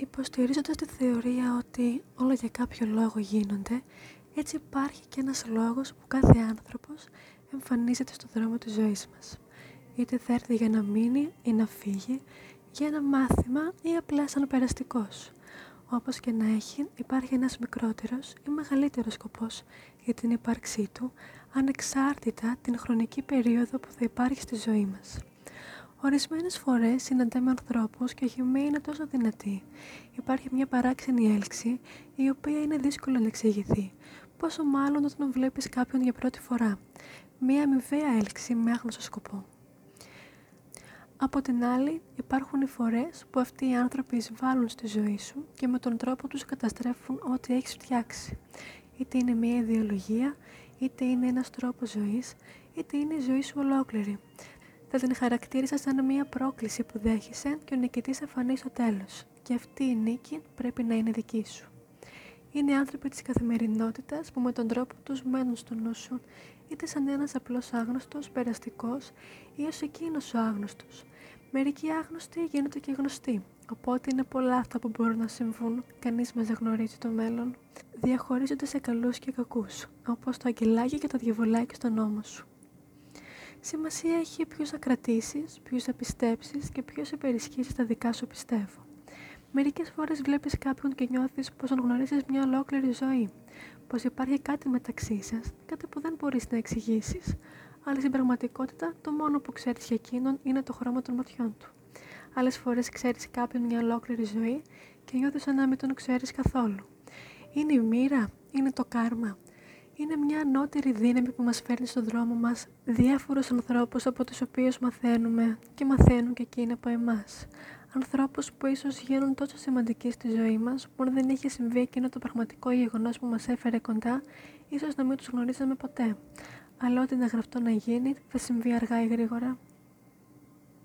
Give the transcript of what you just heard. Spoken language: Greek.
Υποστηρίζοντας τη θεωρία ότι όλα για κάποιο λόγο γίνονται, έτσι υπάρχει και ένας λόγος που κάθε άνθρωπος εμφανίζεται στον δρόμο της ζωής μας. Είτε θα έρθει για να μείνει ή να φύγει, για ένα μάθημα ή απλά σαν περαστικός. Όπως και να έχει, υπάρχει ένας μικρότερος ή μεγαλύτερος σκοπός για την ύπαρξή του, ανεξάρτητα την χρονική περίοδο που θα υπάρχει στη ζωή μας. Ορισμένες φορές συναντάμε ανθρώπους και η χημεία είναι τόσο δυνατή. Υπάρχει μια παράξενη έλξη η οποία είναι δύσκολο να εξηγηθεί. Πόσο μάλλον όταν βλέπεις κάποιον για πρώτη φορά. Μια αμοιβαία έλξη με άγνωστο σκοπό. Από την άλλη, υπάρχουν οι φορές που αυτοί οι άνθρωποι εισβάλλουν στη ζωή σου και με τον τρόπο τους καταστρέφουν ό,τι έχεις φτιάξει. Είτε είναι μια ιδεολογία, είτε είναι ένας τρόπος ζωής, είτε είναι η ζωή σου ολόκληρη θα την χαρακτήρισα σαν μια πρόκληση που δέχεσαι και ο νικητής εμφανεί στο τέλος. Και αυτή η νίκη πρέπει να είναι δική σου. Είναι άνθρωποι της καθημερινότητας που με τον τρόπο τους μένουν στο νου σου, είτε σαν ένας απλός άγνωστος, περαστικός ή ως εκείνος ο άγνωστος. Μερικοί άγνωστοι γίνονται και γνωστοί, οπότε είναι πολλά αυτά που μπορούν να συμβούν, κανείς μας δεν γνωρίζει το μέλλον. Διαχωρίζονται σε καλούς και κακούς, όπως το αγγελάκι και το διαβολάκι στον νόμο σου. Σημασία έχει ποιος θα κρατήσεις, ποιους θα πιστέψεις και ποιος θα υπερισχύσεις τα δικά σου πιστεύω. Μερικές φορές βλέπεις κάποιον και νιώθεις πως τον γνωρίζεις μια ολόκληρη ζωή. Πως υπάρχει κάτι μεταξύ σας, κάτι που δεν μπορείς να εξηγήσεις. Αλλά στην πραγματικότητα το μόνο που ξέρεις για εκείνον είναι το χρώμα των ματιών του. Άλλες φορές ξέρεις κάποιον μια ολόκληρη ζωή και νιώθεις σαν να μην τον ξέρεις καθόλου. Είναι η μοίρα, είναι το κάρμα, είναι μια ανώτερη δύναμη που μας φέρνει στον δρόμο μας διάφορους ανθρώπους από τους οποίους μαθαίνουμε και μαθαίνουν και εκείνοι από εμάς. Ανθρώπους που ίσως γίνουν τόσο σημαντικοί στη ζωή μας που αν δεν είχε συμβεί εκείνο το πραγματικό γεγονός που μας έφερε κοντά, ίσως να μην τους γνωρίζαμε ποτέ. Αλλά ό,τι είναι γραφτό να γίνει θα συμβεί αργά ή γρήγορα.